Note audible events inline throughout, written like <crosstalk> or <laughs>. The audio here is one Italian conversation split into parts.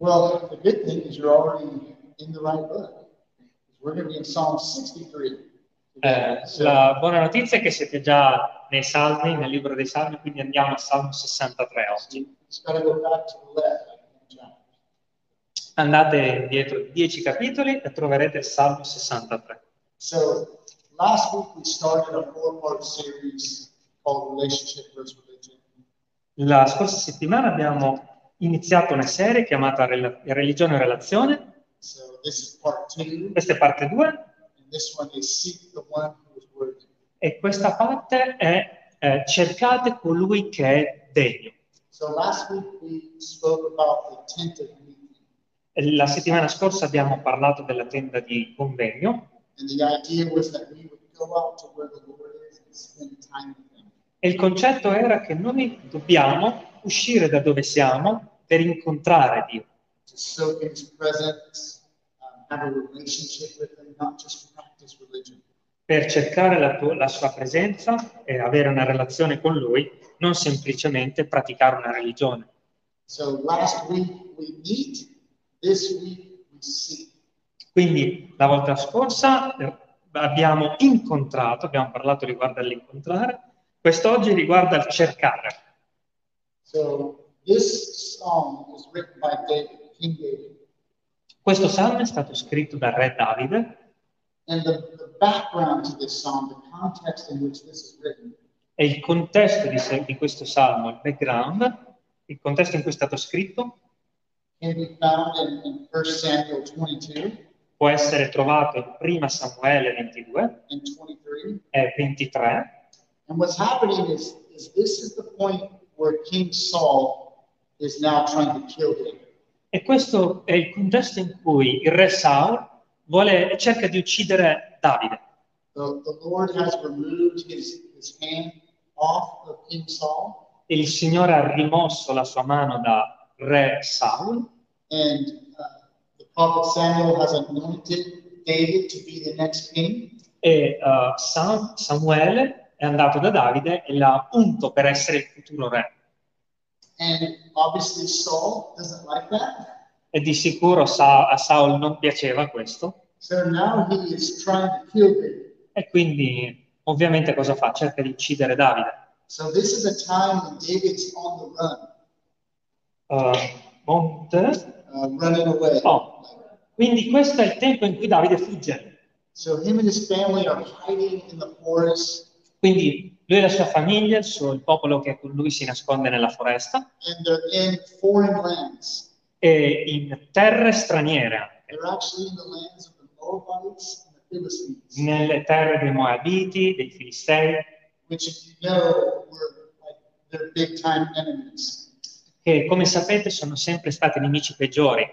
Well, the good thing is you're already in the right book. We're going to be in Psalm 63. Eh, la buona notizia è che siete già nei Salmi, nel libro dei Salmi, quindi andiamo a Salmo 63 oggi. Andate dietro di 10 capitoli e troverete il Salmo 63. So last week we started a four-part series called Relationship versus Religion. La scorsa settimana abbiamo iniziato una serie chiamata Rel- Religione e Relazione. So Questa è parte 2 and this one is Seek the One who is worthy. e questa parte è eh, cercate colui che è degno. So La settimana scorsa abbiamo parlato della tenda di convegno e il concetto era che noi dobbiamo uscire da dove siamo per incontrare Dio, um, per cercare la, tua- la sua presenza e avere una relazione con Lui, non semplicemente praticare una religione. So meet. Quindi la volta scorsa eh, abbiamo incontrato, abbiamo parlato riguardo all'incontrare, quest'oggi riguarda il cercare. So this psalm is written by David, King David, Questo salmo è stato scritto dal re Davide. And the, the background to this psalm, the context in which this is written, e il contesto di, di questo salmo, il background, il contesto in cui è stato scritto, can be found in, in 1 Samuel 22 può essere trovato in 1 Samuele 22 and 23. e 23. And what's happening is, is this is the point where King Saul E questo è il contesto in cui il re Saul vuole, cerca di uccidere Davide. The, the Lord has removed his, his hand off of King Saul, E il Signore ha rimosso la sua mano da re Saul and uh, the prophet Samuel has anointed David to be the next king. e uh, Sam- Samuele è andato da Davide e l'ha unto per essere il futuro re. And obviously, Saul doesn't like that. E di sicuro Sa- a Saul non piaceva questo So now he is trying to kill David. e quindi ovviamente cosa fa? Cerca di uccidere Davide. So this is a time when David's on the run, Uh, Monte- uh, running away. Oh. Quindi questo è il tempo in cui Davide fugge. So him and his family are hiding in the forest, Quindi lui e la sua famiglia, suo- il popolo che con lui si nasconde nella foresta, lands. e in terre straniere, nelle terre dei Moabiti, dei Filistei, che come sapete sono sempre stati nemici peggiori.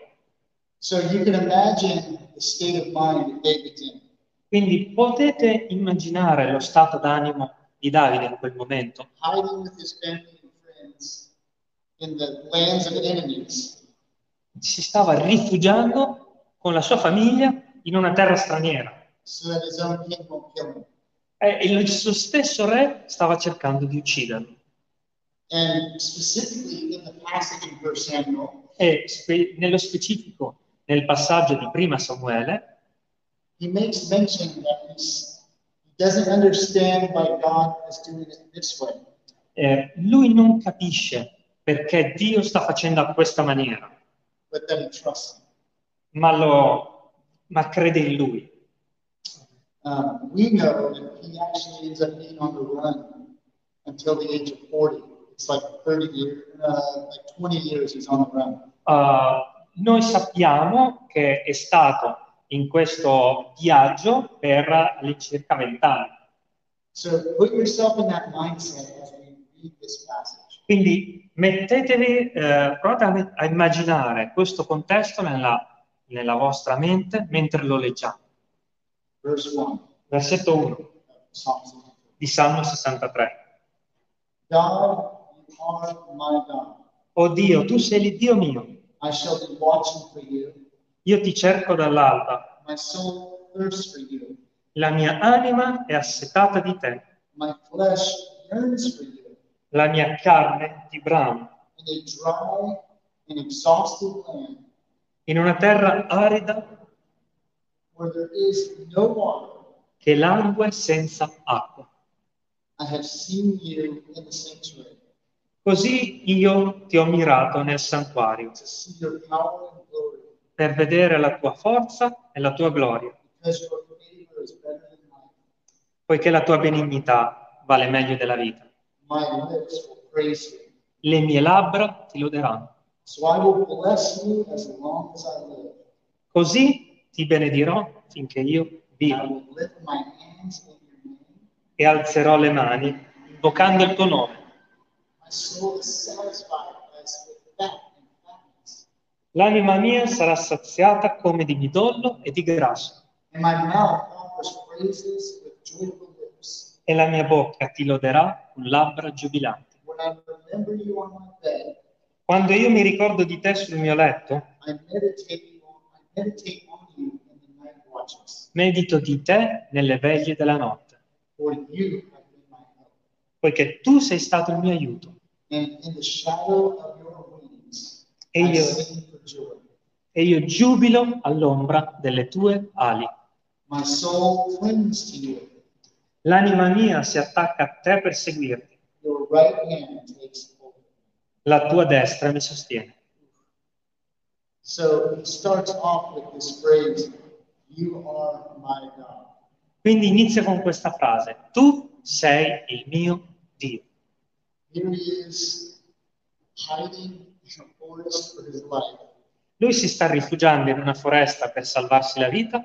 So you can imagine the state of mind that David's in. Quindi potete immaginare lo stato d'animo di Davide in quel momento, si stava rifugiando con la sua famiglia in una terra straniera. E il suo stesso re stava cercando di ucciderlo. And specifically in the passage in 1 Samuel, E spe- nello specifico, nel passaggio di prima Samuele, he makes mention that doesn't understand why God is doing it this way. eh, lui non capisce perché Dio sta facendo a questa maniera, but that he trusts him. ma, lo, ma crede in lui. Um, we know that he actually ends up being on the run until the age of 40. It's like 30 years, uh, like 20 years he's on the run. Uh, noi sappiamo che è stato in questo viaggio per all'incirca vent'anni. So put yourself in that mindset as we read this passage. Quindi mettetevi, eh, provate a, immaginare questo contesto nella, nella vostra mente mentre lo leggiamo. Verse 1 Versetto 1 of Psalm 63. di Salmo 63. God. O Dio, tu sei il Dio mio, I shall be watching for you. Io ti cerco dall'alba, My soul thirsts for you. la mia anima è assetata di te, My flesh yearns for you la mia carne ti brama in a dry and exhausted land in una terra arida where there is no water. che langue senza acqua. I have seen you in the sanctuary Così io ti ho mirato nel santuario per vedere la tua forza e la tua gloria, poiché la tua benignità vale meglio della vita. Le mie labbra ti loderanno. Così ti benedirò finché io vivo e alzerò le mani invocando il tuo nome. My soul is satisfied with fatness, L'anima mia sarà saziata come di midollo e di grasso, e la mia bocca ti loderà con labbra giubilanti. Quando io mi ricordo di te sul mio letto, medito di te nelle veglie della notte, poiché tu sei stato il mio aiuto. E io. E io giubilo all'ombra delle tue ali. L'anima mia si attacca a te per seguirti, la tua destra mi sostiene. So phrase. Quindi inizia con questa frase, tu sei il mio Dio. Here he is hiding in a forest for his life. Lui si sta rifugiando in una foresta per salvarsi la vita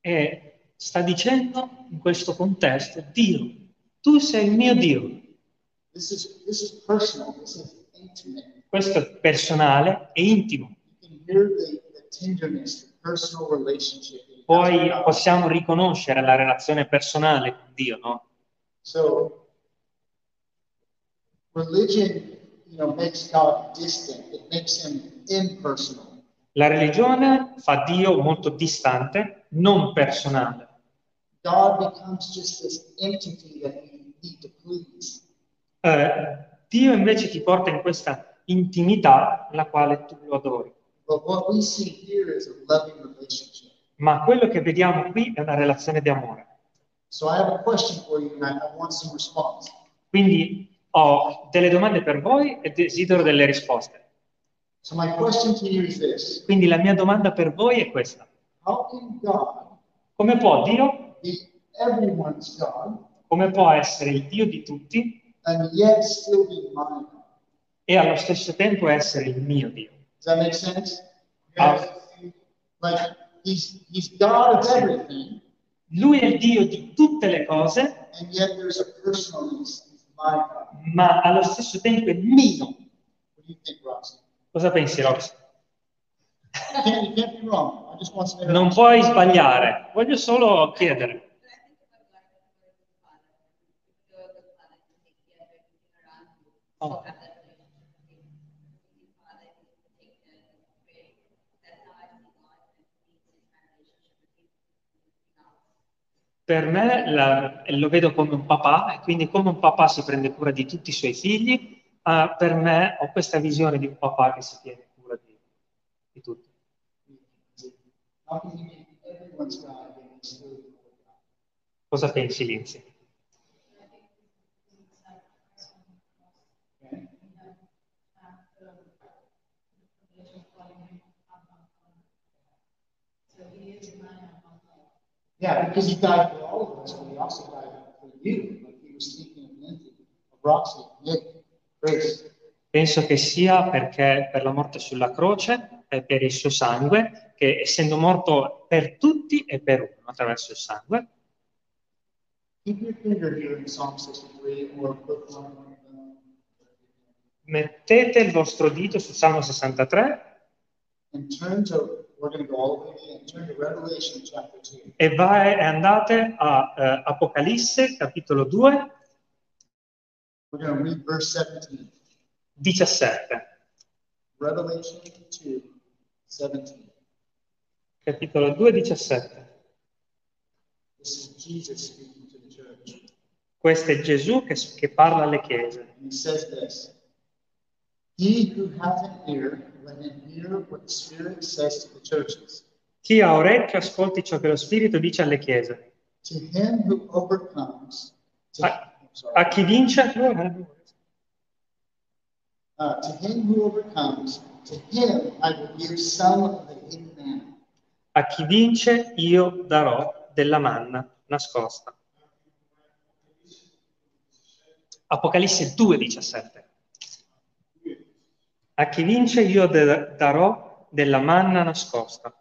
e sta dicendo in questo contesto, Dio, tu sei il mio Dio. This is this is personal, this is intimate. Questo è personale e intimo. Poi possiamo riconoscere la relazione personale con Dio, no? So religion, you know, makes God distant. It makes him impersonal. La religione fa Dio molto distante, non personale. Eh, Dio invece ti porta in questa intimità nella quale tu lo adori. Ma quello che vediamo qui è una relazione di amore. So. Quindi ho delle domande per voi e desidero delle risposte. So Quindi la mia domanda per voi è questa. Come può Dio, God come può essere il Dio di tutti e allo stesso tempo essere il mio Dio? Does that make sense? Ah. Like he's he's God of everything, Lui è il Dio di tutte le cose, and yet there's a personalness. Ma allo stesso tempo è mio. Cosa pensi, Rox? Non puoi sbagliare, voglio solo chiedere. Oh. Per me la- lo vedo come un papà, e quindi come un papà si prende cura di tutti i suoi figli, ah, per me ho questa visione di un papà che si tiene cura di, di tutti. Cosa pensi, Lindsay? Yeah, because he died for all of us, but he also died for you. Like he was speaking of Lindsay, of Roxy, Nick, Grace. Penso che sia perché per la morte sulla croce e per il suo sangue, che essendo morto per tutti e per uno attraverso il sangue, Keep your finger here in Psalm 63 or put one on the, mettete il vostro dito su Salmo 63 and turn to go all the way to the end, turn to Revelation chapter 2. e, vai, andate a eh, Apocalisse capitolo 2, We're going to read verse 17. 17. Revelation 2, 17. Capitolo 2, 17. This is Jesus speaking to the church. Questo è Gesù che, che parla alle chiese he says this He who has an ear, let him hear what the Spirit says to the churches. Chi ha orecchio ascolti ciò che lo Spirito dice alle chiese. To him who overcomes, to, A, a chi vince, Uh, to him who overcomes, to him I will give some of the hidden manna. a chi vince io darò della manna nascosta. Apocalisse 2,17. A chi vince io de- darò della manna nascosta.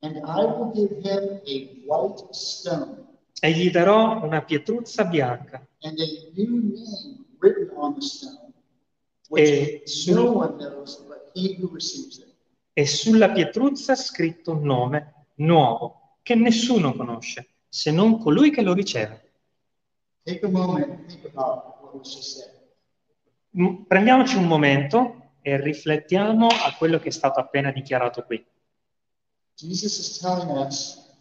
And I will give him a white stone E gli darò una pietruzza bianca and a new name written on the stone, E sul- no knows e sulla pietruzza scritto un nome nuovo che nessuno conosce se non colui che lo riceve. Take a moment think about what was just said. M- Prendiamoci un momento e riflettiamo a quello che è stato appena dichiarato qui. Us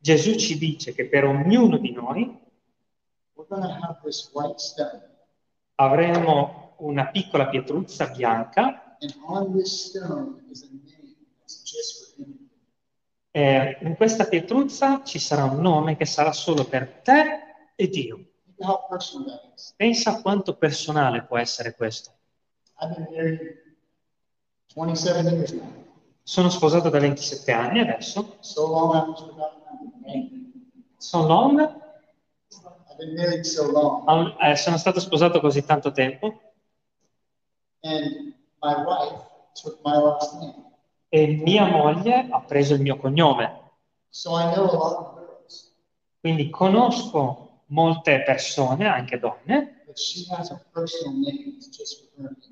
Gesù ci dice che per ognuno di noi avremo una piccola pietruzza bianca e in questa pietruzza ci sarà un nome che sarà solo per te e Dio. How personal. Pensa a quanto personale può essere questo. I've been married 27 years now. Sono sposato da 27 anni adesso. So long. So long? So long. Eh, sono stato sposato così tanto tempo e mia moglie ha preso il mio cognome. So Quindi conosco molte persone, anche donne,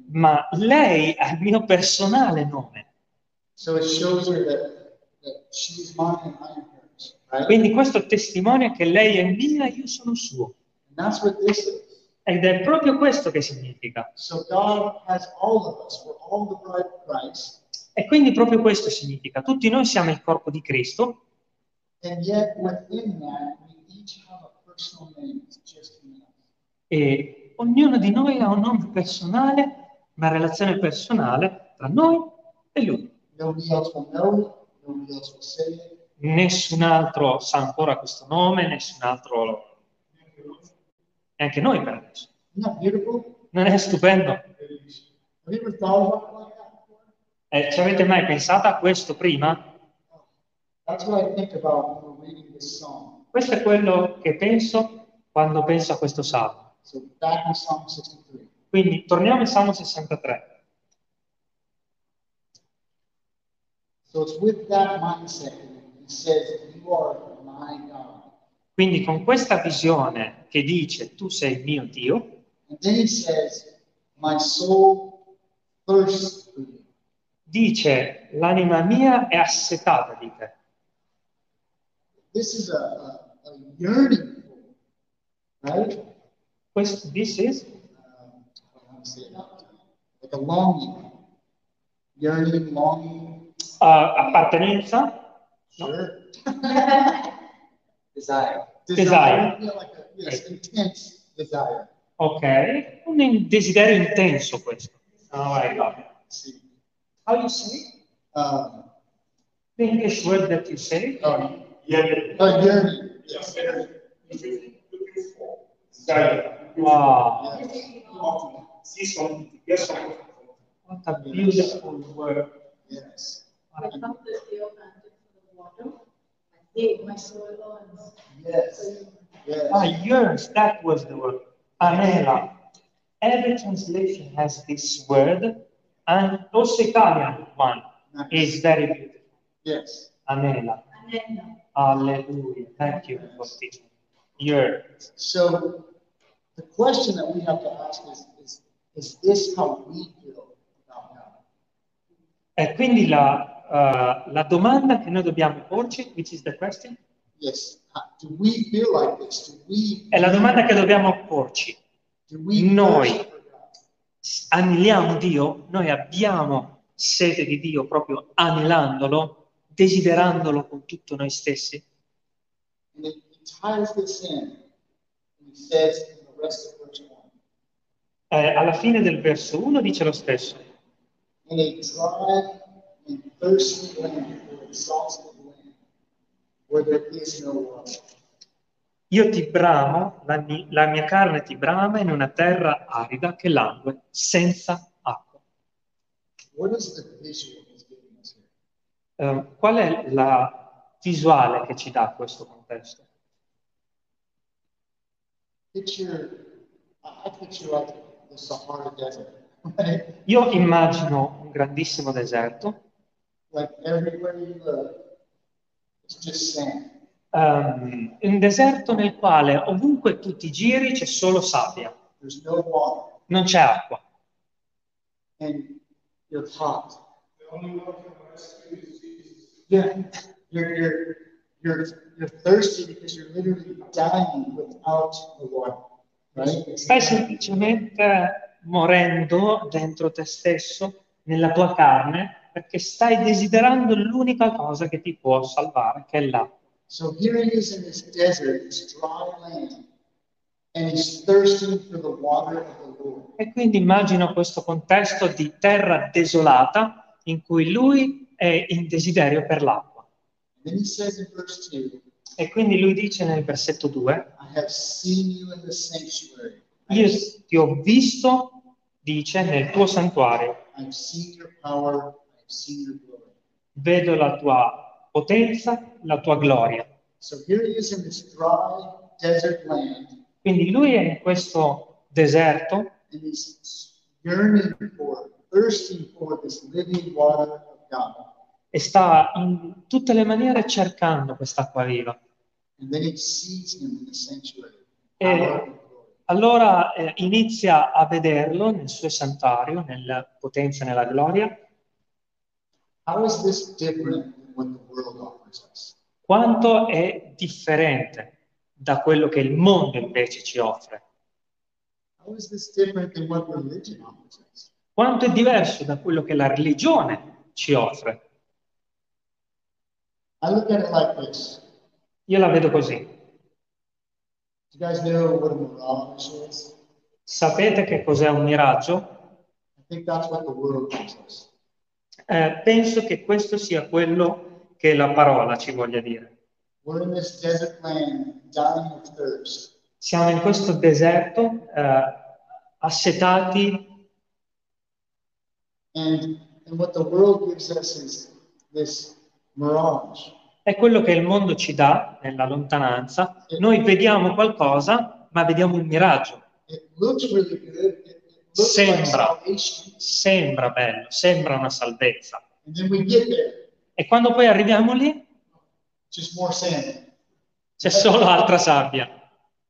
ma lei ha il mio personale nome. So that, that hers, right? Quindi questo testimonia che lei è mia e io sono suo. Ed è proprio questo che significa. So us. E quindi proprio questo significa. Tutti noi siamo il corpo di Cristo And yet within that, have a personal name that's just for us. e ognuno di noi ha un nome personale, una relazione personale tra noi e lui. Nessun altro sa ancora questo nome, nessun altro lo... E anche noi per adesso. Non è stupendo? Eh, ci avete mai pensato a questo prima? That's what I think about when reading this psalm. Questo è quello che penso quando penso a questo salmo. So back in Psalm 63. Quindi torniamo al Salmo 63. So says. Quindi con questa visione che dice tu sei il mio Dio, says, dice l'anima mia è assetata di te. This is a, a yearning for, right? Questo, this is, Um, I don't how to say it. Like a longing. Yearning, longing. uh, appartenenza, No. Sure. <laughs> Desire. Desire. Yeah, like a yes, intense desire. ok? Un in- desiderio intenso questo. Oh my God. See. How you say? Um, The English word that you say? oh, Yeah. oh, yearning. Yes. Wow, See something, get something. what a beautiful word. Yes. I come to the panted for the water. I say, my soul longs. Yes. Yes. Ah, yearns, that was the word. Anela. Every translation has this word, and also Italian one is very beautiful. Yes. Anela. Hallelujah. Thank you for teaching. Yearns. So the question that we have to ask is, is, is this how we feel about God? E quindi la, uh, la domanda che noi dobbiamo porci, which is the question, Yes. Do we feel like this? Do we? è la domanda che dobbiamo porci. Do we Noi. Aneliamo Dio? Noi abbiamo sete di Dio proprio anelandolo, desiderandolo con tutto noi stessi? And it, he ties this in. And he says in the rest of verse 1. Eh, alla fine del verso 1 dice lo stesso. Io ti bramo, la, mi- la mia carne ti brama in una terra arida che langue, senza acqua. What is the visual he's giving us here? Eh, qual è la visuale che ci dà questo contesto? Picture, I I picture like the Sahara Desert, right? Io immagino un grandissimo deserto, Like everywhere you look, it's just sand. ehm, un deserto nel quale ovunque tu ti giri c'è solo sabbia, no non c'è acqua. and you're hot. The only one who can rescue is Yeah, you're you're you're you're thirsty because you're literally dying without the water, right? Stai semplicemente morendo dentro te stesso, nella tua carne, perché stai desiderando l'unica cosa che ti può salvare, che è l'acqua. So here he is in this desert, this dry land, and he's thirsting for the water of the Lord. E quindi immagino questo contesto di terra desolata in cui lui è in desiderio per l'acqua. E quindi lui dice nel versetto 2, "I have seen you in the sanctuary. io ti ho visto, dice, nel tuo santuario, I've seen your power. I've seen your glory." vedo la tua potenza, la tua gloria. So here he is in this dry desert land, Quindi lui è in questo deserto for, for e sta in tutte le maniere cercando quest'acqua viva. E allora eh, inizia a vederlo nel suo santuario, nella potenza e nella gloria. Quanto è differente da quello che il mondo invece ci offre. Quanto è diverso da quello che la religione ci offre. Like. Io la vedo così. Sapete che cos'è un miraggio? Eh, penso che questo sia quello che la parola ci voglia dire. Siamo in questo deserto eh, assetati And, and what the world gives us is this mirage. È quello che il mondo ci dà nella lontananza. Noi vediamo qualcosa, ma vediamo un miraggio. It looks really good. It, it looks like Sembra. Sembra bello, sembra una salvezza. There, E quando poi arriviamo lì, c'è solo altra sabbia.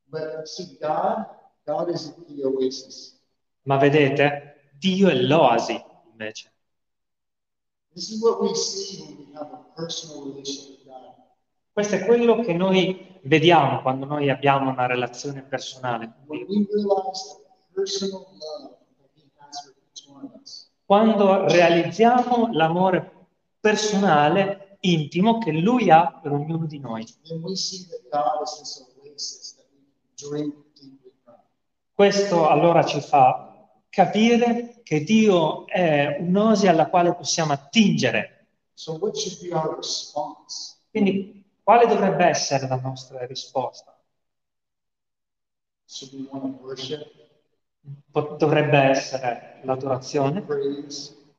But see, God, God is the oasis. Ma vedete, Dio è l'oasi invece. This is what we see when we have a personal relationship with God. Questo è quello che noi vediamo quando noi abbiamo una relazione personale con Dio. we realize the personal love that He has for each one of us. Quando realizziamo l'amore personale, intimo, che Lui ha per ognuno di noi. then we see that God is this oasis that we can drink deeply from. Questo allora ci fa capire che Dio è un'oasi alla quale possiamo attingere. So? Quindi, quale dovrebbe essere la nostra risposta? Po- Dovrebbe essere l'adorazione,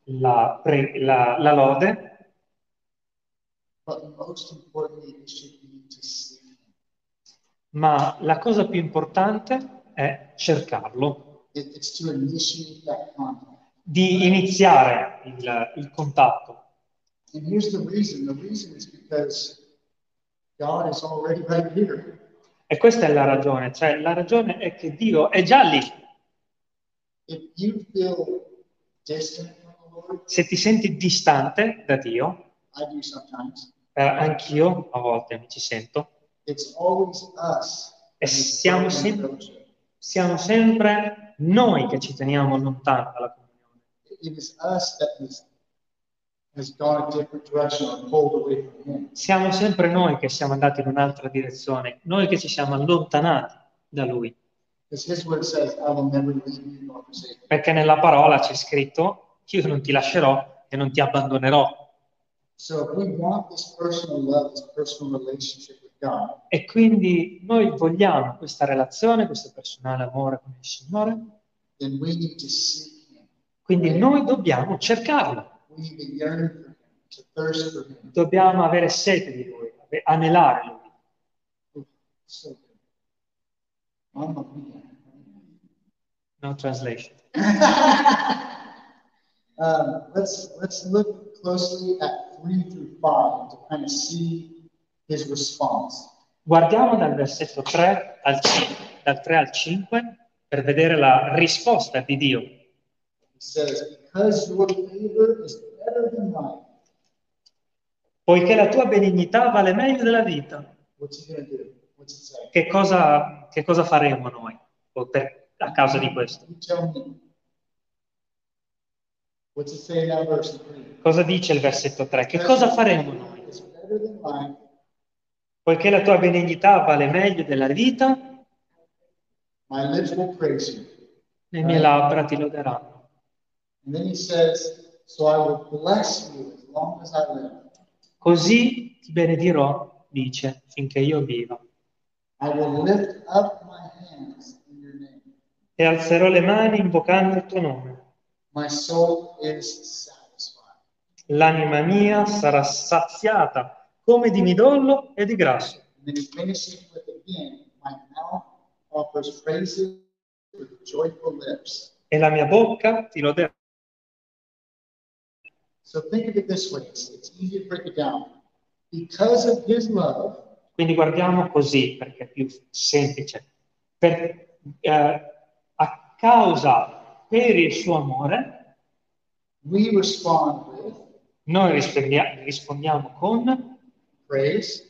la, pre- la- la lode, ma la cosa più importante è cercarlo, Di iniziare il, il contatto. E questa è la ragione, cioè la ragione è che Dio è già lì. Se ti senti distante da Dio, eh, anch'io a volte mi ci sento. E siamo sempre- siamo sempre noi che ci teniamo lontano dalla comunione. Siamo sempre noi che siamo andati in un'altra direzione, noi che ci siamo allontanati da Lui. Perché nella parola c'è scritto io non ti lascerò e non ti abbandonerò. So if we want this personal love, this personal relationship God, E quindi noi vogliamo questa relazione, questo personale amore con il Signore, then we need to seek him. quindi noi dobbiamo cercarlo, dobbiamo avere sete di Lui, anelare Lui. No translation. <laughs> um, let's let's look closely at three through five to kind of see his response. Guardiamo dal versetto 3 al 5, dal 3 al 5 per vedere la risposta di Dio. He says, "Because your favor is better than life, Poiché la tua benignità vale meglio della vita, che cosa, che cosa faremo noi per- a causa di questo? Cosa dice il versetto 3? Che cosa faremo noi? It's better than life. Poiché la tua benignità vale meglio della vita, My lips will praise you. le mie labbra ti loderanno. Says, So as as. Così ti benedirò, dice, finché io viva. I will lift up my hands in your name. E alzerò le mani invocando il tuo nome. My soul is satisfied. L'anima mia sarà saziata come di midollo e di grasso. E la mia bocca ti loderà. So think of it this way. It's, easy to break it down. Because of his love, Quindi guardiamo così perché è più semplice. Per- eh, a causa per il suo amore, we respond with noi rispondia- rispondiamo con praise,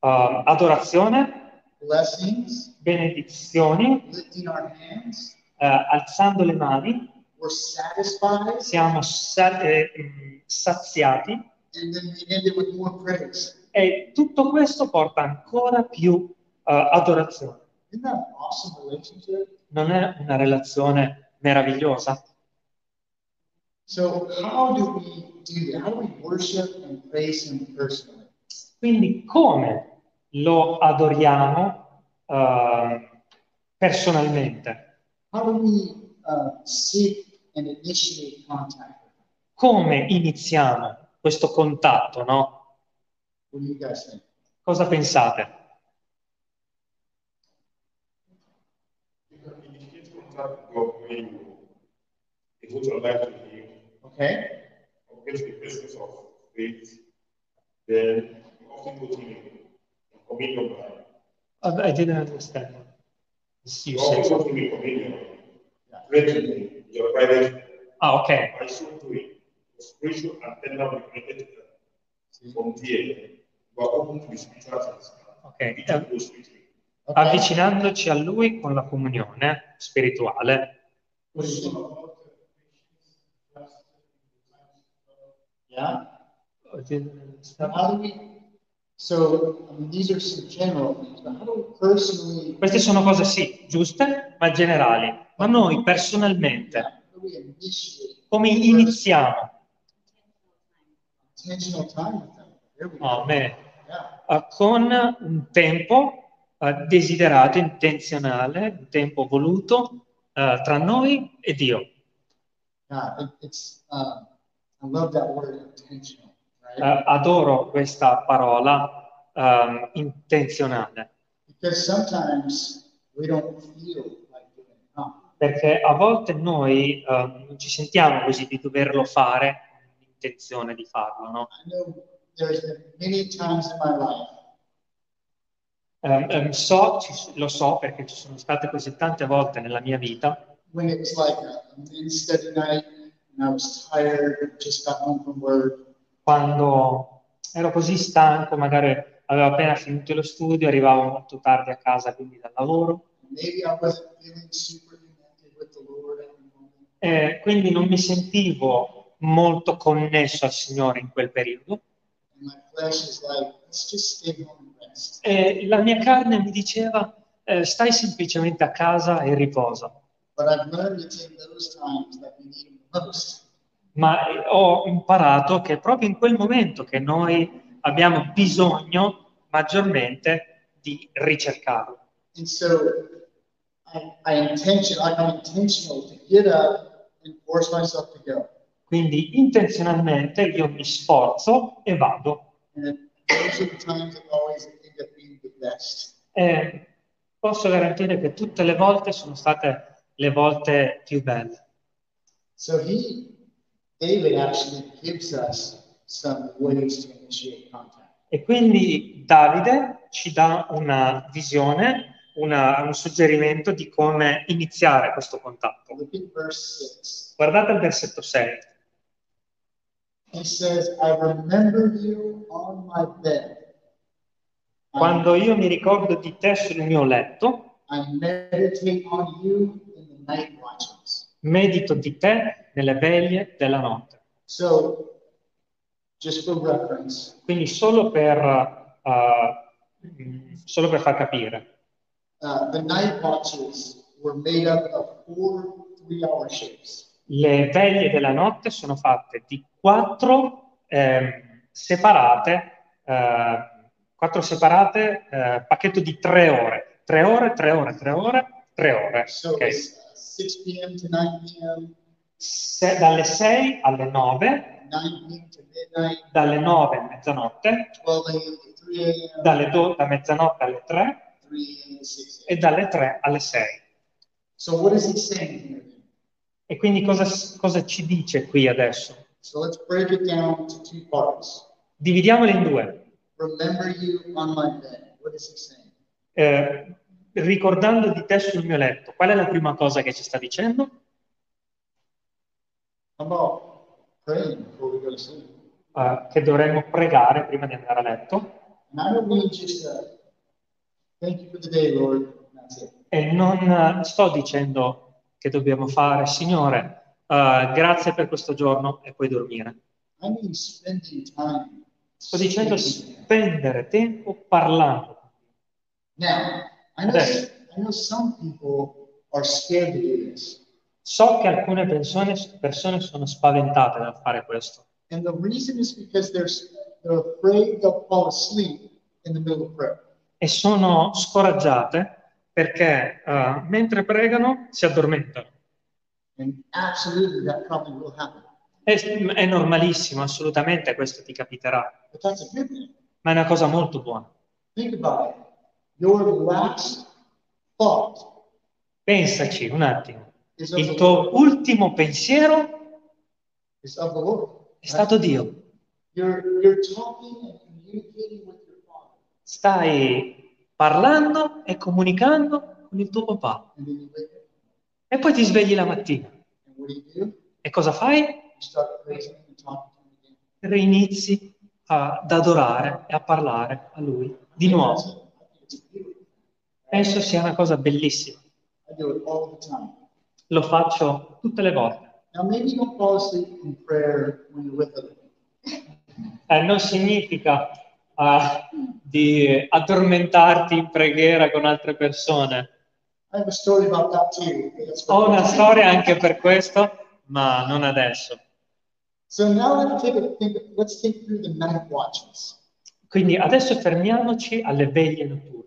eh, adorazione, blessings, benedizioni, lifting our hands. eh, alzando le mani, We're satisfied, siamo sa- eh, mh, saziati and then we end it with more praise. e tutto questo porta ancora più eh, adorazione. Isn't that an awesome relationship? Non è una relazione meravigliosa? So how do we do that? How do we worship and praise him personally? Quindi come lo adoriamo eh, personalmente? How do we uh, seek and initiate contact with him? Come iniziamo questo contatto, no? What do you guys think? Cosa pensate? Him, Okay? I didn't understand. You said often go so. to Him in communion. Pray to Him in your private. Ah, ok. By so doing, your spiritual antenna will be connected to them. From there, you are open to the spiritual. Ok. You can go spiritually. Okay. Avvicinandoci a Lui con la comunione spirituale. Do? Yeah? I how do we, so, I mean, these are some general things, but how do we personally, Queste sono cose sì, giuste, ma generali. Ma noi personalmente, come iniziamo? Amen. Yeah. Eh, con un tempo eh, desiderato, intenzionale, un tempo voluto eh, tra noi e Dio. Yeah, it, it's, um, I love that word intentional, Eh, adoro questa parola ehm, intenzionale, perché a volte noi ehm, non ci sentiamo così di doverlo fare con l'intenzione di farlo, no? Ehm, ehm, so, ci- lo so perché ci sono state così tante volte nella mia vita. when it was like a, a study night and I was tired, just got home from work, quando ero così stanco, magari avevo appena finito lo studio, arrivavo molto tardi a casa, quindi dal lavoro, maybe I wasn't feeling super connected with the Lord at the moment. e quindi non mi sentivo molto connesso al Signore in quel periodo. Like. E la mia carne mi diceva, eh, stai semplicemente a casa e riposa. But I've learned it's in those times that we need most. Ma ho imparato che è proprio in quel momento che noi abbiamo bisogno maggiormente di ricercarlo. And so I, I intention, I'm intentional to get up and force myself to go. Quindi intenzionalmente io mi sforzo e vado. E posso garantire che tutte le volte sono state le volte più belle. So he, David actually gives us some ways to initiate contact. E quindi Davide ci dà una visione, una- un suggerimento di come iniziare questo contatto. Look at verse 6. Guardate il versetto 6. He says, I remember you on my bed. I- Quando io mi ricordo di te sul mio letto, I meditate on you in the night. Medito di te nelle veglie della notte. So, just for reference, Quindi solo per, uh, solo per far capire, uh, the night watches were made up of four three-hour shifts. le veglie della notte sono fatte di quattro ehm, separate, eh, quattro separate eh, pacchetto di tre ore. Tre ore, tre ore, tre ore, tre ore. So ok? It's uh, 6 p.m. to 9 p.m., Se- dalle 6 alle 9, 9 p.m. to midnight, dalle 9 a mezzanotte, 12 a.m. to 3 a.m., dalle do- da mezzanotte alle 3 3 a.m. to 6 e dalle 3 alle 6. So what is he saying here? E quindi cosa, cosa ci dice qui adesso? So let's break it down to two parts. Dividiamole in due. Remember you on my bed. What is he saying? Eh, ricordando di te sul mio letto, qual è la prima cosa che ci sta dicendo? Sleep? Eh, che dovremmo pregare prima di andare a letto. Uh. E non eh, sto dicendo che dobbiamo fare, Signore, eh, grazie per questo giorno e poi dormire. Sto dicendo spendere tempo parlando. Now, I know. I know some people are scared to do this. So che alcune persone, persone sono spaventate dal fare questo. And the reason is because they're, they're afraid they'll fall asleep in the middle of prayer. E sono scoraggiate perché eh, mentre pregano si addormentano. And absolutely, that probably will happen. È, è normalissimo, assolutamente questo ti capiterà, But that's a good thing. ma è una cosa molto buona. Think about it. Your last thought Pensaci un attimo. Il tuo ultimo pensiero è stato Dio. You're, you're talking and communicating with your Father. Stai parlando e comunicando con il tuo papà. E poi ti svegli la mattina. E cosa fai? Reinizi ad adorare e a parlare a Lui di nuovo. I think it's beautiful. Penso sia una cosa bellissima. Lo faccio tutte le volte. Eh, non significa ah, di addormentarti in preghiera con altre persone. Ho una storia anche per questo, ma non adesso. So take watches. Quindi adesso fermiamoci alle veglie notturne.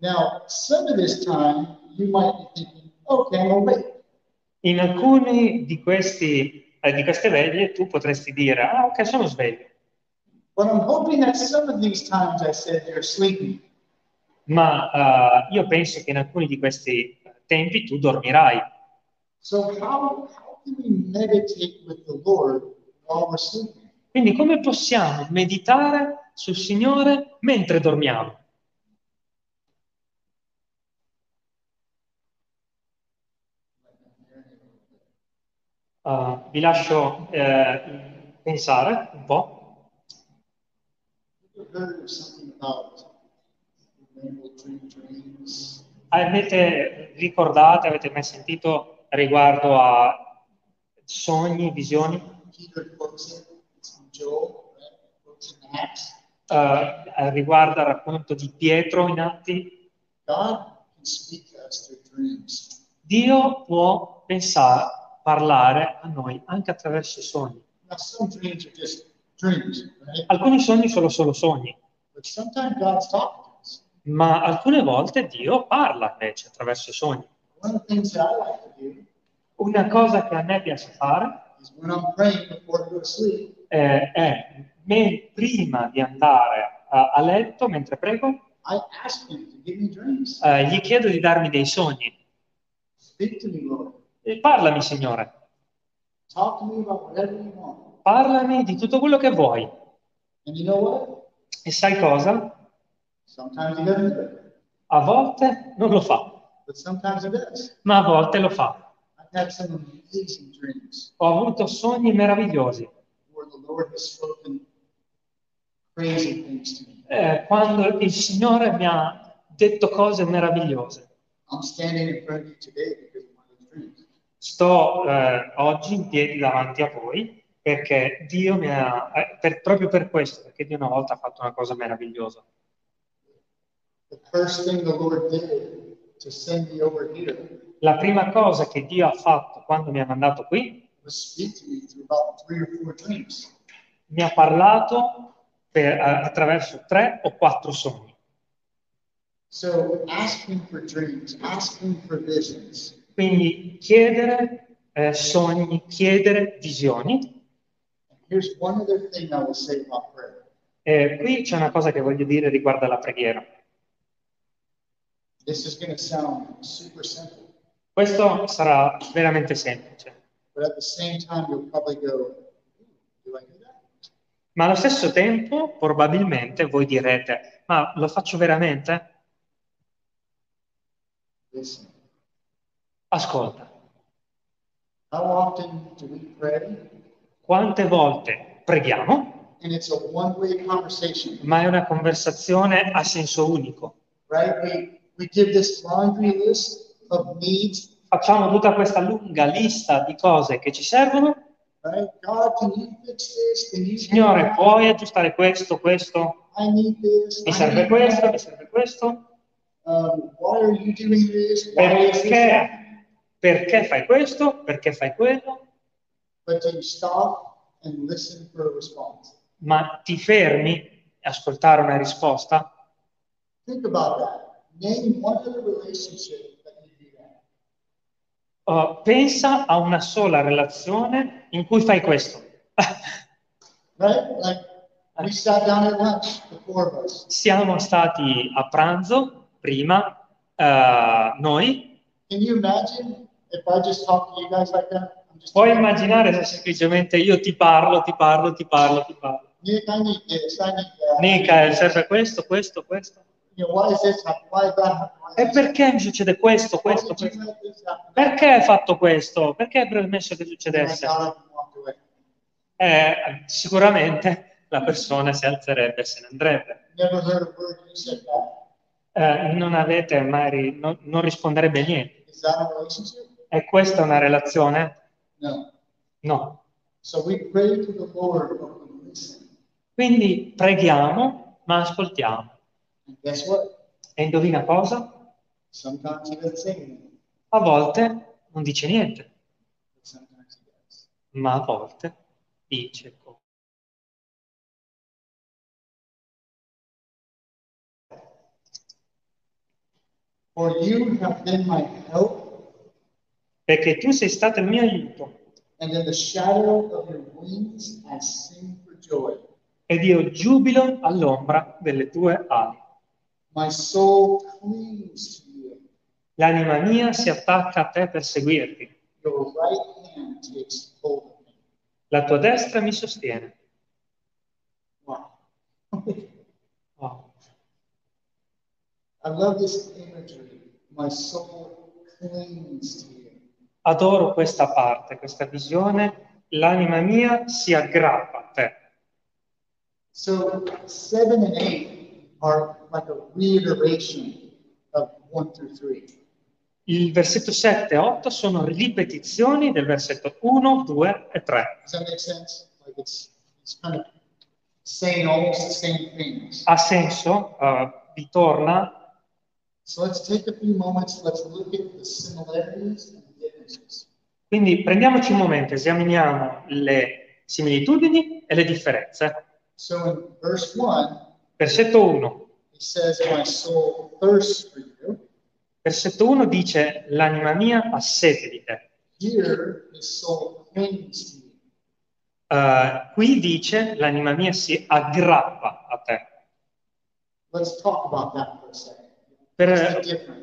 Now, some of this time you might be thinking, okay, I'm awake. In alcuni di, questi, eh, di queste veglie tu potresti dire, ah ok, sono sveglio, But I'm hoping that some of these times I said you're sleeping. ma eh, io penso che in alcuni di questi tempi tu dormirai. So how, how can we meditate with the Lord while we're sleeping? Quindi come possiamo meditare sul Signore mentre dormiamo? Uh, vi lascio eh, pensare un po'. Avete ricordate, avete mai sentito riguardo a sogni, visioni? Uh, riguardo al racconto di Pietro in Atti? Dio può pensare, parlare a noi anche attraverso i sogni. Dreams right? Alcuni sogni sono solo sogni, ma alcune volte Dio parla invece attraverso i sogni. Like Una cosa che a me piace fare sleep, eh, è, me- prima di andare a, a letto, mentre prego, eh, gli chiedo di darmi dei sogni. Speak to me, Lord. E parlami, Signore, parlami di tutto quello che vuoi. You know? E sai cosa? A volte non lo fa, ma a volte lo fa. Ho avuto sogni meravigliosi. eh, quando il Signore mi ha detto cose meravigliose. Sto eh, oggi in piedi davanti a voi perché Dio mi ha, eh, per- proprio per questo, perché Dio una volta ha fatto una cosa meravigliosa. La prima cosa che Dio ha fatto quando mi ha mandato qui, mi ha parlato per- a- attraverso tre o quattro sogni. So ask Him for dreams, ask Him for visions. Quindi chiedere eh, sogni, chiedere visioni. Eh, qui c'è una cosa che voglio dire riguardo alla preghiera. Questo sarà veramente semplice, go, "Ooh, Do I do that? ma allo stesso tempo probabilmente voi direte, ma lo faccio veramente? Listen. Ascolta, quante volte preghiamo, ma è una conversazione a senso unico. right? We, we Facciamo tutta questa lunga lista di cose che ci servono. right? God, Signore, puoi aggiustare questo, questo? Mi serve questo, mi serve questo? Um, why are you doing this? Why? Perché? Perché fai questo? Perché fai quello? But do you stop and listen for a response? Ma ti fermi a ascoltare una risposta? Think about that. Name one other relationship that you do that. Uh, pensa a una sola relazione in cui fai questo. <laughs> Right? Like we sat down at lunch, the four of us. Siamo stati a pranzo prima, eh, noi. Can you imagine if I just talk to you guys like that? I'm just Puoi immaginare se semplicemente io ti parlo, ti parlo, ti parlo, ti parlo. Nick, I need this, I need that. Nica, eh, serve questo, questo, questo. You know, why is this happening? Why is that happening? Why E is perché mi succede questo, questo, questo? Perché hai fatto questo? Perché hai permesso che succedesse? Eh, sicuramente la persona si alzerebbe e se ne andrebbe. Never heard a word you said back. Eh, non avete mai, ri- non, non risponderebbe niente. Is that a relationship? E questa è una relazione? No. No. So we pray to the Lord, but we listen. Quindi preghiamo, ma ascoltiamo. Guess what? E indovina cosa? A volte non dice niente, ma a volte dice cose. For you have been my help, Perché tu sei stato il mio aiuto and in the shadow of your wings I sing for joy. ed io giubilo all'ombra delle tue ali. My soul clings to you. L'anima mia si attacca a te per seguirti. Your right hand takes hold of me. La tua destra mi sostiene. Wow. Wow. I love this imagery. My soul clings to you. Adoro questa parte, questa visione. L'anima mia si aggrappa a te. So seven and eight are like a reiteration of one through three. Il versetto 7 e 8 sono ripetizioni del versetto 1, 2 e 3. Does that make sense? Like it's it's kind of saying almost the same things. Ha senso? Uh, ritorna So let's take a few moments, let's look at the similarities. Quindi prendiamoci un momento, esaminiamo le similitudini e le differenze. So 1, Versetto 1. he says, My soul thirsts for you. Versetto 1 dice, l'anima mia ha sete di te. Uh, qui dice, l'anima mia si aggrappa a te. Per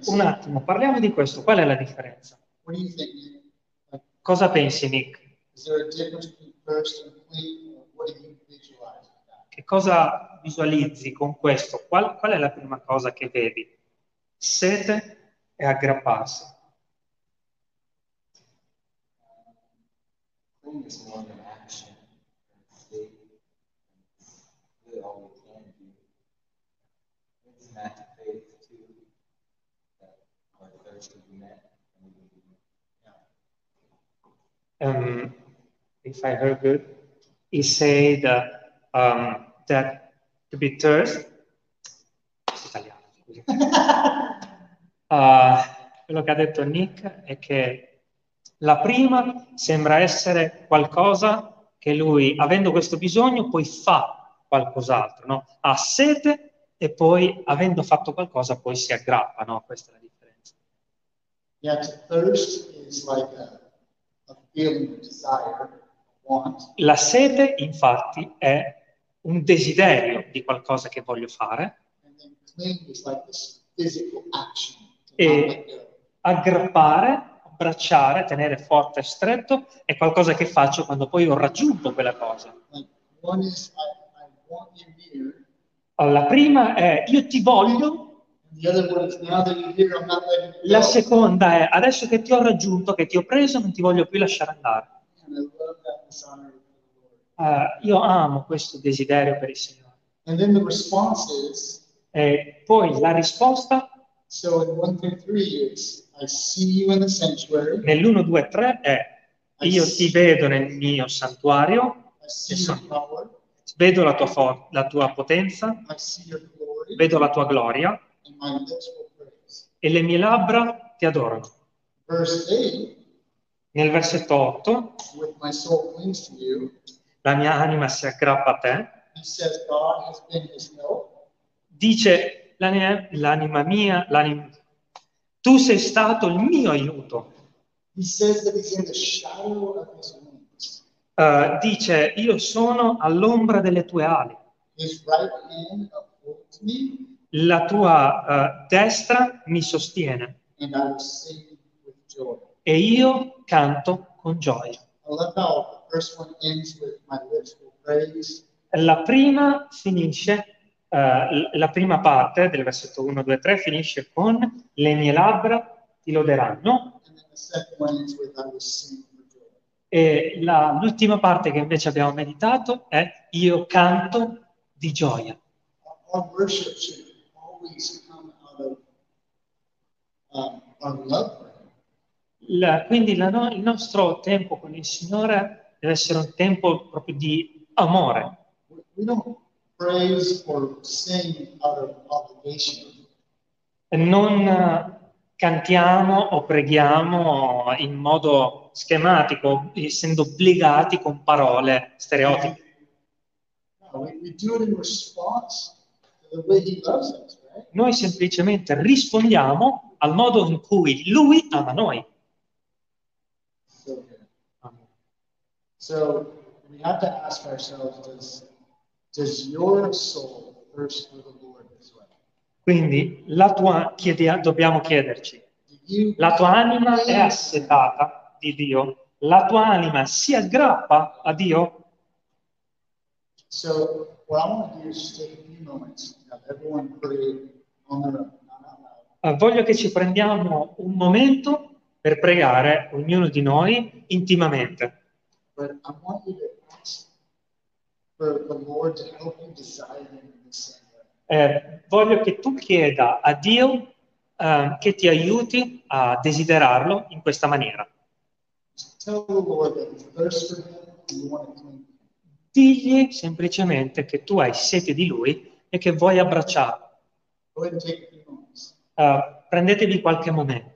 un attimo, parliamo di questo. Qual è la differenza? Cosa pensi, Nick? that? Che cosa visualizzi con questo? Qual, qual è la prima cosa che vedi? Sete e aggrapparsi. Cling is more of an action and state. It's really all we can do. It's an act of faith too, that our thirst will be met and we will be Um, if I heard good, he said uh, um, that to be thirst, italiano, scusi. <laughs> Uh, quello che ha detto Nick è che la prima sembra essere qualcosa che lui, avendo questo bisogno, poi fa qualcos'altro, no? Ha sete e poi, avendo fatto qualcosa, poi si aggrappa, no? Questa è la differenza. Yeah, to thirst is like a, a feeling of desire, a want. La sete, infatti, è un desiderio di qualcosa che voglio fare, E- aggrappare, abbracciare, tenere forte e stretto è qualcosa che faccio quando poi ho raggiunto quella cosa. La prima è io ti voglio, la seconda è adesso che ti ho raggiunto, che ti ho preso, non ti voglio più lasciare andare. Eh, io amo questo desiderio per il Signore. Is, E poi la risposta? so in one through three, it's I see you in the sanctuary, nell'1, 2, 3 è io ti vedo nel mio santuario, vedo la tua, for- la tua potenza, vedo la tua gloria e le mie labbra ti adorano. Verse 8, Nel versetto 8, with my soul clings to you, la mia anima si aggrappa a te, dice l'anima, l'anima mia, l'anim- tu sei stato il mio aiuto. Eh, dice io sono all'ombra delle tue ali, His right hand upholds me, la tua eh, destra mi sostiene. E io canto con gioia. La prima finisce, l- la prima parte del versetto 1, 2, 3 finisce con le mie labbra ti loderanno e la- l'ultima parte che invece abbiamo meditato è io canto di gioia. Our worship come out of um, love him. La- quindi la no- il nostro tempo con il Signore deve essere un tempo proprio di amore. Of. Non eh, cantiamo o preghiamo in modo schematico, essendo obbligati con parole stereotipe. No, we, we do it in response to the way he loves us? Noi semplicemente rispondiamo al modo in cui Lui ama noi. So we have to ask ourselves, does, does your soul thirst for the Lord this way? Quindi la tua, chiedi- dobbiamo chiederci, la tua anima è assetata di Dio? La tua anima si aggrappa a Dio? So what I want to do is just take a few moments, Eh, Voglio che ci prendiamo un momento per pregare, ognuno di noi, intimamente. Eh, voglio che tu chieda a Dio eh, che ti aiuti a desiderarlo in questa maniera. Digli semplicemente che tu hai sete di Lui e che vuoi abbracciarlo. Go ahead and take a few moments. Eh, prendetevi qualche momento.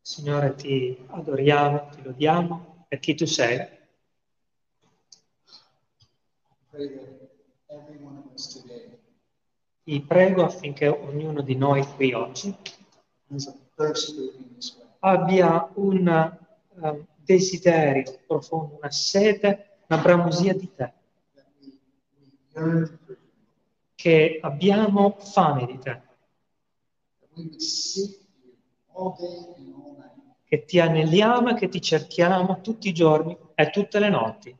Signore, ti adoriamo, ti lodiamo per chi tu sei. Ti prego affinché ognuno di noi qui oggi abbia un eh, desiderio profondo, una sete, una bramosia di te, che abbiamo fame di te, che ti aneliamo e che ti cerchiamo tutti i giorni e tutte le notti.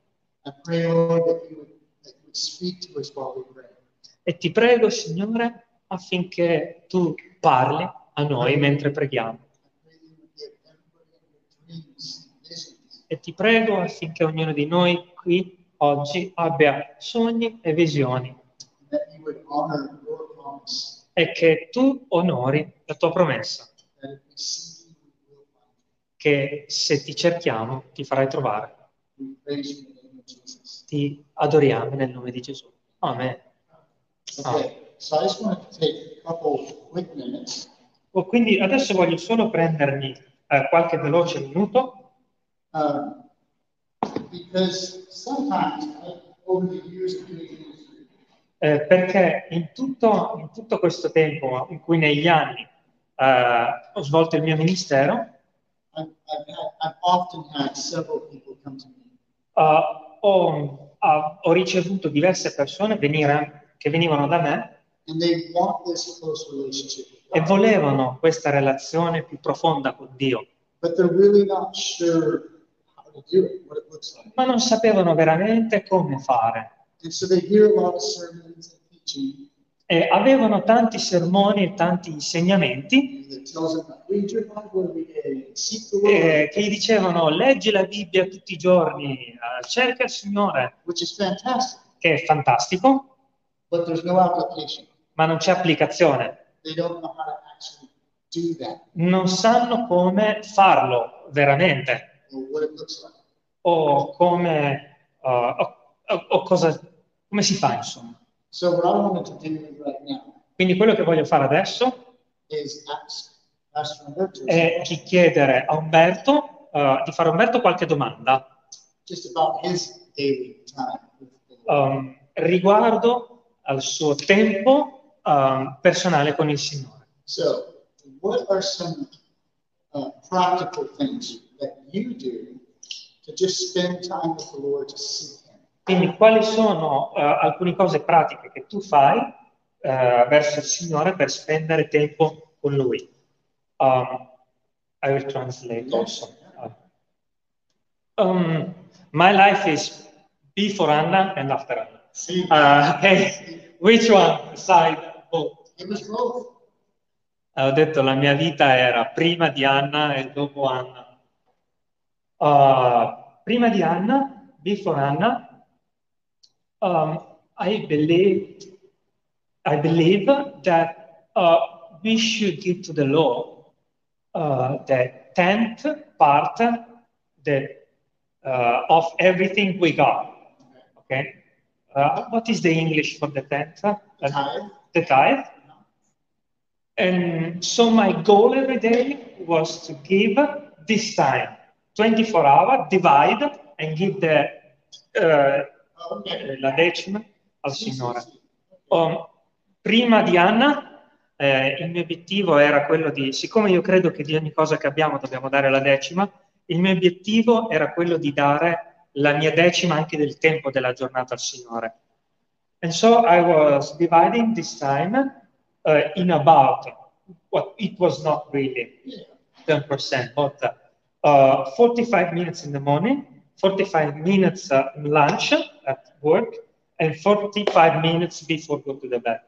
E ti prego, Signore, affinché tu parli a noi mentre preghiamo. E ti prego affinché ognuno di noi qui oggi abbia sogni e visioni that you would honor your promise. E che tu onori la tua promessa, che se ti cerchiamo ti farai trovare. Ti adoriamo nel nome di Gesù. Amen. Okay, Oh, Quindi adesso voglio solo prendermi eh, qualche veloce minuto um, because sometimes over the years eh, perché in tutto, in tutto questo tempo in cui negli anni eh, ho svolto il mio ministero, I've, I've, I've eh, ho, ah, ho ricevuto diverse persone venire- che venivano da me and they want this close relationship with e volevano questa relazione più profonda con Dio, really sure like. ma non sapevano veramente come fare. So E avevano tanti sermoni e tanti insegnamenti. Eh, che gli dicevano leggi la Bibbia tutti i giorni, eh, cerca il Signore, che è fantastico, no ma non c'è applicazione. Non sanno come farlo veramente. O come, uh, o- cosa, come si fa, insomma. So what I wanted to do right now Quindi quello che voglio fare adesso is ask Pastor Umberto è di chiedere a Umberto, uh, di fare a Umberto qualche domanda just about his daily time with the Lord. riguardo al suo tempo um, personale con il Signore. So, what are some uh, practical things that you do to just spend time with the Lord to seek? Quindi quali sono uh, alcune cose pratiche che tu fai uh, verso il Signore per spendere tempo con Lui? Um, I will translate also. Um, my life is before Anna and after Anna. Uh, okay, which one? Side both. both. Ho detto la mia vita era prima di Anna e dopo Anna. Uh, prima di Anna, before Anna, um, I believe, I believe that uh, we should give to the Lord uh, the tenth part that, uh, of everything we got. Okay, uh, what is the English for the tenth? Tithe. The tithe. And so my goal every day was to give this time, 24 hours, divide and give the, Okay. la decima al Signore. Um, prima di Anna eh, il mio obiettivo era quello di, siccome io credo che di ogni cosa che abbiamo dobbiamo dare la decima, il mio obiettivo era quello di dare la mia decima anche del tempo della giornata al Signore. And so I was dividing this time uh, in about, what it was not really 10%, but uh, 45 minutes in the morning, 45 minutes uh, lunch at work, and 45 minutes before go to the bed.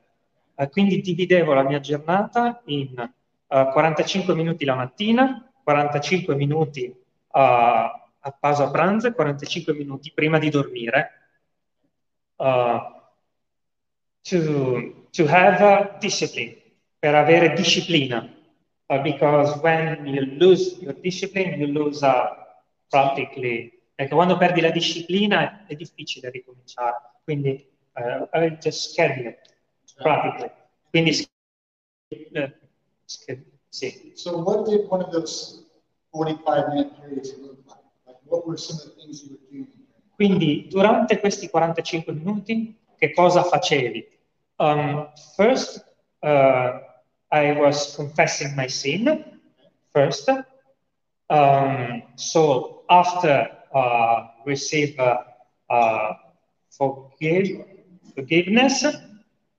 Uh, quindi dividevo la mia giornata in uh, 45 minuti la mattina, 45 minuti uh, a pausa pranzo e 45 minuti prima di dormire uh, to, to have discipline, per avere disciplina. Uh, because when you lose your discipline, you lose practically. Perché quando perdi la disciplina è difficile ricominciare. Quindi, uh, I just schedule it, practically. Quindi, uh, sì. So what did one of those 45 minute periods look like? Like what were some of the things you were doing? Quindi, durante questi 45 minuti, che cosa facevi? Um, first, uh, I was confessing my sin first. Um, so after uh, receive uh, uh, forgive, forgiveness,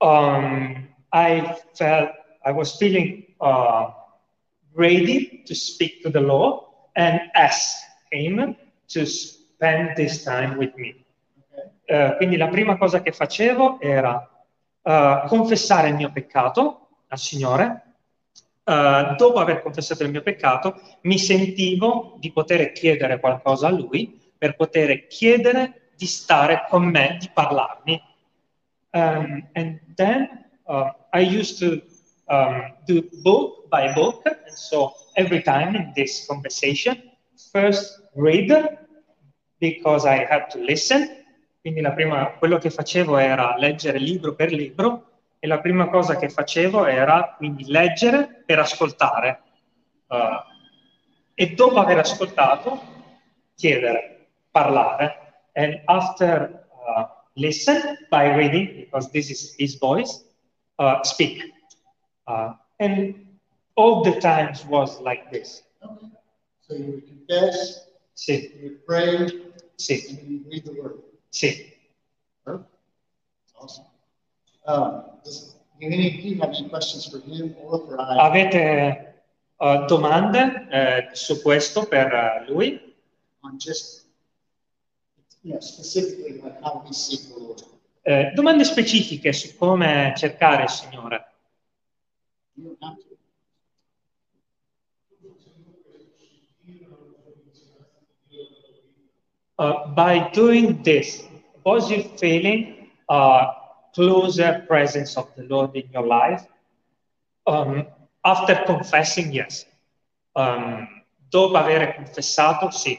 um, I felt I was feeling uh, ready to speak to the Lord and ask Him to spend this time with me. Uh, quindi la prima cosa che facevo era uh, confessare il mio peccato al Signore. Uh, dopo aver confessato il mio peccato, mi sentivo di poter chiedere qualcosa a Lui per poter chiedere di stare con me, di parlarmi. Um, and then uh, I used to um, do book by book, and so every time in this conversation, first read because I had to listen. Quindi prima, quello che facevo era leggere libro per libro e la prima cosa che facevo era quindi leggere per ascoltare. Uh, e dopo aver ascoltato, chiedere, parlare. And after uh, listen by reading, because this is his voice, uh, speak. And all the times was like this. Okay. So you would confess, Sì, you would pray, sì, and you read the word. sì. That's awesome. Um, does, do any of you have any questions for him or for I? Avete uh, domande eh, su questo per eh, lui? on just, you know, specifically like how we seek the Lord? Eh, domande specifiche su come cercare il Signore. You don't have to. Uh, by doing this, you feeling a closer presence of the Lord in your life? Um, after confessing, yes. Um, dopo aver confessato, sì.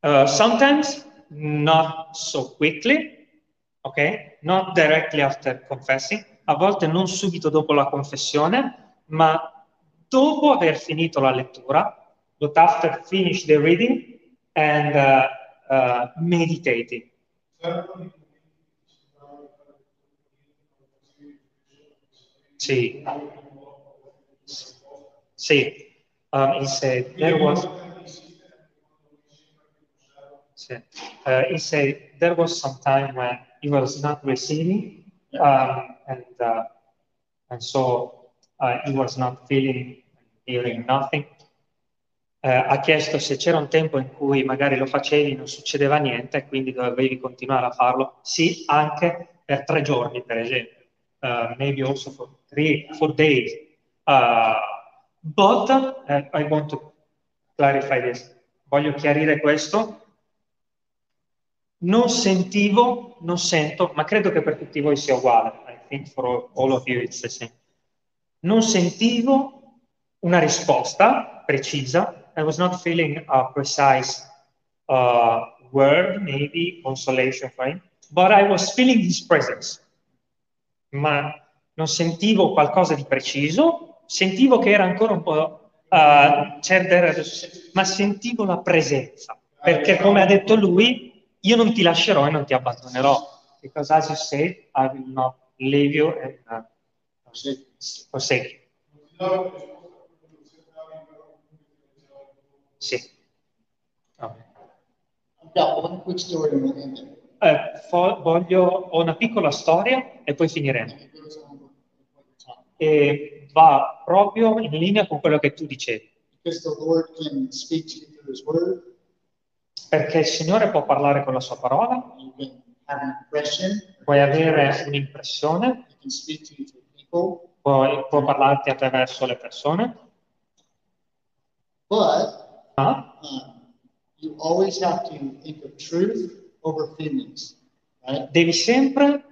Uh, sometimes not so quickly, ok? Not directly after confessing. A volte non subito dopo la confessione, ma dopo aver finito la lettura, but after finish the reading and uh, uh, meditating. Sì. Sì. Um, he said there was. Uh, he said there was some time when he was not receiving, um, and uh, and so uh, he was not feeling, hearing nothing. Eh, ha chiesto se c'era un tempo in cui magari lo facevi e non succedeva niente e quindi dovevi continuare a farlo. Sì, anche per tre giorni, per esempio. Uh, maybe also for three, four days. Uh, but uh, I want to clarify this. Voglio chiarire questo. Non sentivo, non sento, ma credo che per tutti voi sia uguale. I think for all of you it's the same. Non sentivo una risposta precisa I was not feeling a precise uh, word, maybe consolation for him, but I was feeling his presence. Ma non sentivo qualcosa di preciso, sentivo che era ancora un po', uh, ma sentivo la presenza, perché come ha detto lui, io non ti lascerò e non ti abbandonerò, because as you said, I will not leave you and uh, shakings. Prosegui. Sì. Vabbè. I've got one quick story end it. Eh, fo- voglio, ho una piccola storia e poi finiremo. E va proprio in linea con quello che tu dicevi. Perché il Signore può parlare con la sua parola, puoi avere un'impressione, puoi- può parlarti attraverso le persone, ma um, you always have to think of truth over feelings, right? devi sempre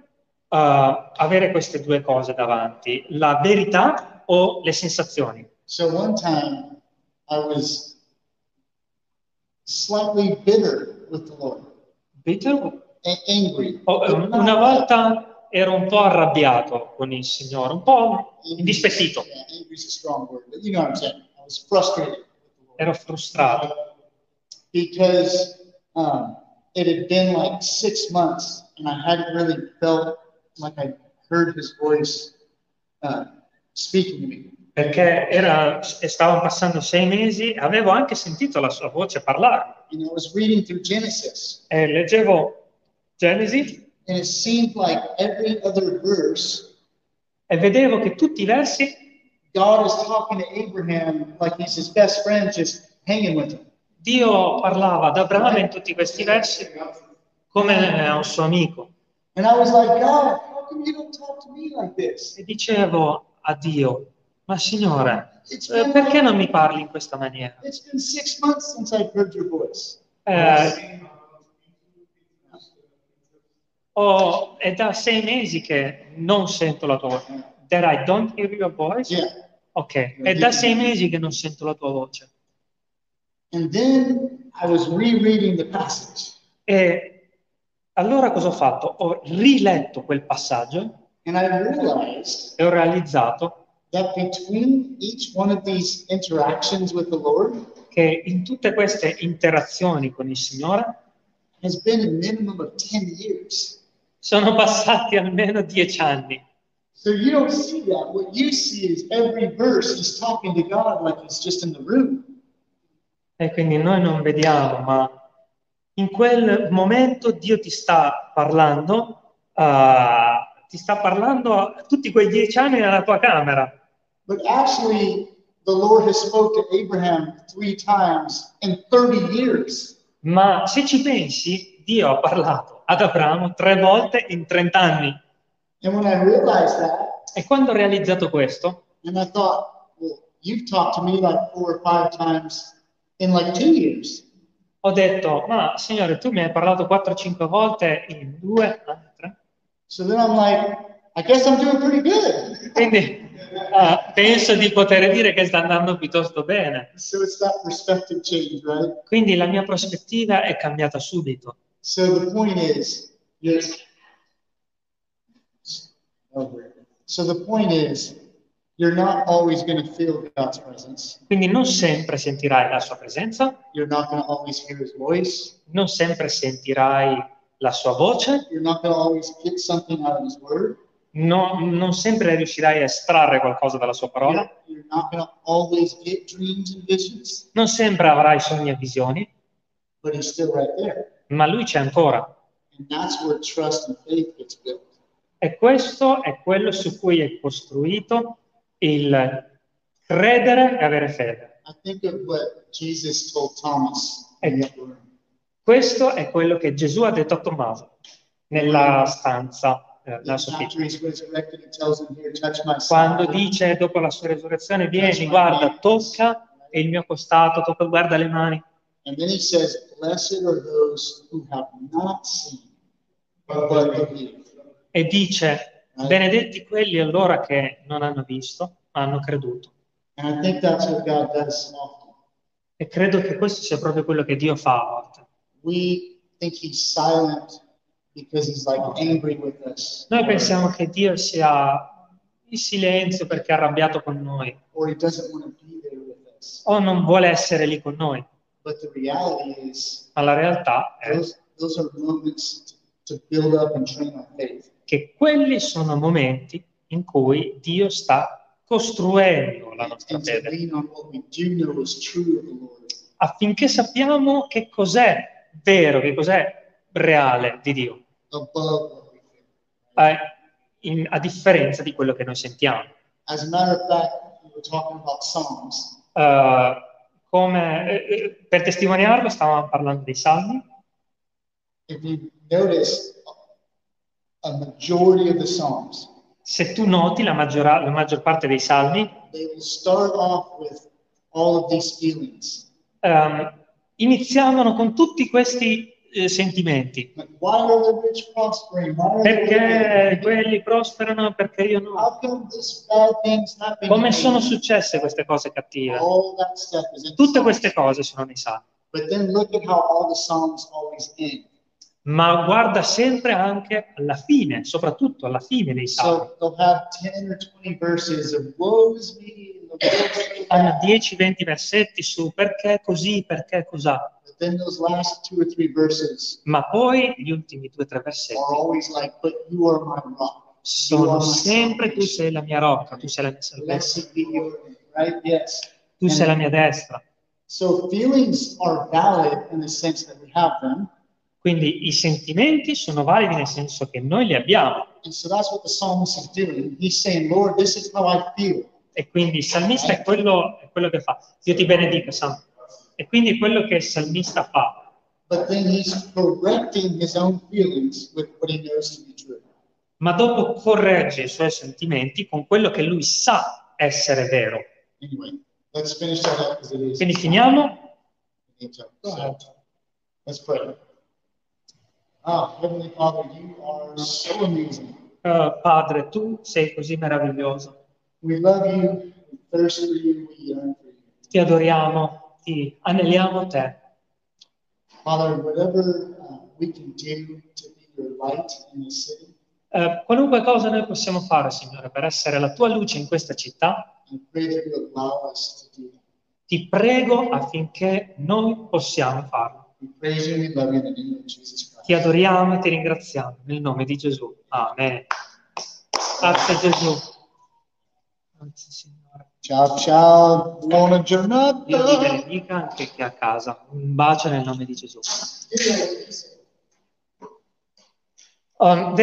eh, avere queste due cose davanti, la verità o le sensazioni. So one time I was slightly bitter with the Lord, Peter? a- angry. Oh, eh, una volta ero un po' arrabbiato con il Signore, un po' indispettito, Yeah, angry is a strong word, but you know what I'm saying. I was frustrated ero frustrato because um, it had been like six months and I hadn't really felt like I heard his voice uh, speaking to me. perché era, e stavano passando sei mesi avevo anche sentito la sua voce parlare. And I was reading through Genesis E leggevo Genesi and it seemed like every other verse, e vedevo che tutti i versi God is talking to Abraham like he's his best friend, just hanging with him. Dio parlava ad Abramo in tutti questi versi come a un suo amico. E dicevo a Dio, ma Signore, eh, perché non mi parli in questa maniera? Eh, ho- è da sei mesi che non sento la tua voce. That I don't hear your voice? Ok, è da sei mesi che non sento la tua voce. And then I was rereading the passage. E allora cosa ho fatto? Ho riletto quel passaggio And I realized e ho realizzato that between each one of these interactions with the Lord che in tutte queste interazioni con il Signore has been a minimum of 10 years. sono passati almeno dieci anni. So you don't see that. What you see is every verse he's talking to God like he's just in the room. E quindi noi non vediamo, ma in quel momento Dio ti sta parlando, ah, ti sta parlando a tutti quei dieci anni nella tua camera. But actually, the Lord has spoke to Abraham three times in 30 years. Ma se ci pensi, Dio ha parlato ad Abramo tre volte in 30 anni. That, E quando ho realizzato questo, and I thought, well, you've talked to me like four or five times in like two years. ho detto, ma Signore, tu mi hai parlato 4-5 volte in due anni, tre? So then I'm like, I guess I'm doing pretty good. Quindi ah, penso di poter dire che sta andando piuttosto bene. So it's that perspective change, right? Quindi la mia prospettiva è cambiata subito. So the point is, you're, so the point is, you're not always going to feel God's presence. Quindi non sempre sentirai la sua presenza, You're not going to always hear His voice. non sempre sentirai la sua voce, You're not going to always get something out of His Word. no- non sempre riuscirai a estrarre qualcosa dalla sua parola, You're, you're not going to always get dreams and visions, non sempre avrai sogni e visioni, but He's still right there. ma lui c'è ancora. And that's where trust and faith gets built. E questo è quello su cui è costruito il credere e avere fede. Room. Questo è quello che Gesù ha detto a Tommaso nella stanza, eh, nella Quando dice dopo la sua resurrezione, vieni, guarda, tocca il mio costato, tocca, guarda le mani. And then he says, Blessed are those who have not seen, but believe. E dice, benedetti quelli allora che non hanno visto, ma hanno creduto. Often. E credo che questo sia proprio quello che Dio fa a volte. Like Noi pensiamo che Dio sia in silenzio perché è arrabbiato con noi o non vuole essere lì con noi, is, ma la realtà è those, those che quelli sono momenti in cui Dio sta costruendo la nostra fede, affinché sappiamo che cos'è vero, che cos'è reale di Dio, eh, in- a differenza di quello che noi sentiamo. Eh, come, eh, eh, per testimoniarlo, stavamo parlando dei salmi. If you notice, a majority of the Psalms, Se tu noti, la, maggiora- la maggior parte dei salmi they will start off with all of these feelings. ehm, iniziavano con tutti questi eh, sentimenti. Perché quelli prosperano, perché io no. Come sono successe queste cose cattive? Tutte queste cose sono nei salmi. But then look at how all the Psalms always end. Ma guarda sempre anche alla fine, soprattutto alla fine dei salmi. So they'll have 10 or 20 verses of woe is me, and the Lord's so Hanno bad. 10-20 versetti su perché così, perché cos'ha. Ma poi gli ultimi due o tre versetti like, sono sempre tu sei la mia rocca, tu sei la mia salvezza, right? Yes. tu sei la mia destra. So feelings are valid in the sense that we have them. Quindi i sentimenti sono validi nel senso che noi li abbiamo. So saying. E quindi il salmista è quello, è quello che fa. Dio ti benedica, Sam. E quindi quello che il salmista fa. Ma dopo corregge i suoi sentimenti con quello che lui sa essere vero. Anyway, let's finish that up because it is. Quindi finiamo. So, let's pray. Ah, Heavenly Father, you are so amazing. Eh, Padre, tu sei così meraviglioso. We love you, we thirst for you, we yearn for you. Ti adoriamo, ti aneliamo te. Father, whatever uh, we can do to be your light in the city, Eh, qualunque cosa noi possiamo fare, Signore, per essere la tua luce in questa città, ti prego affinché noi possiamo farlo. We praise you we love you in the name of Jesus Christ. Ti adoriamo e ti ringraziamo nel nome di Gesù. Amen. Grazie Gesù. Grazie Signore. Ciao, ciao, buona Dio ti giornata. benedica anche chi è a casa. Un bacio nel nome di Gesù. Um,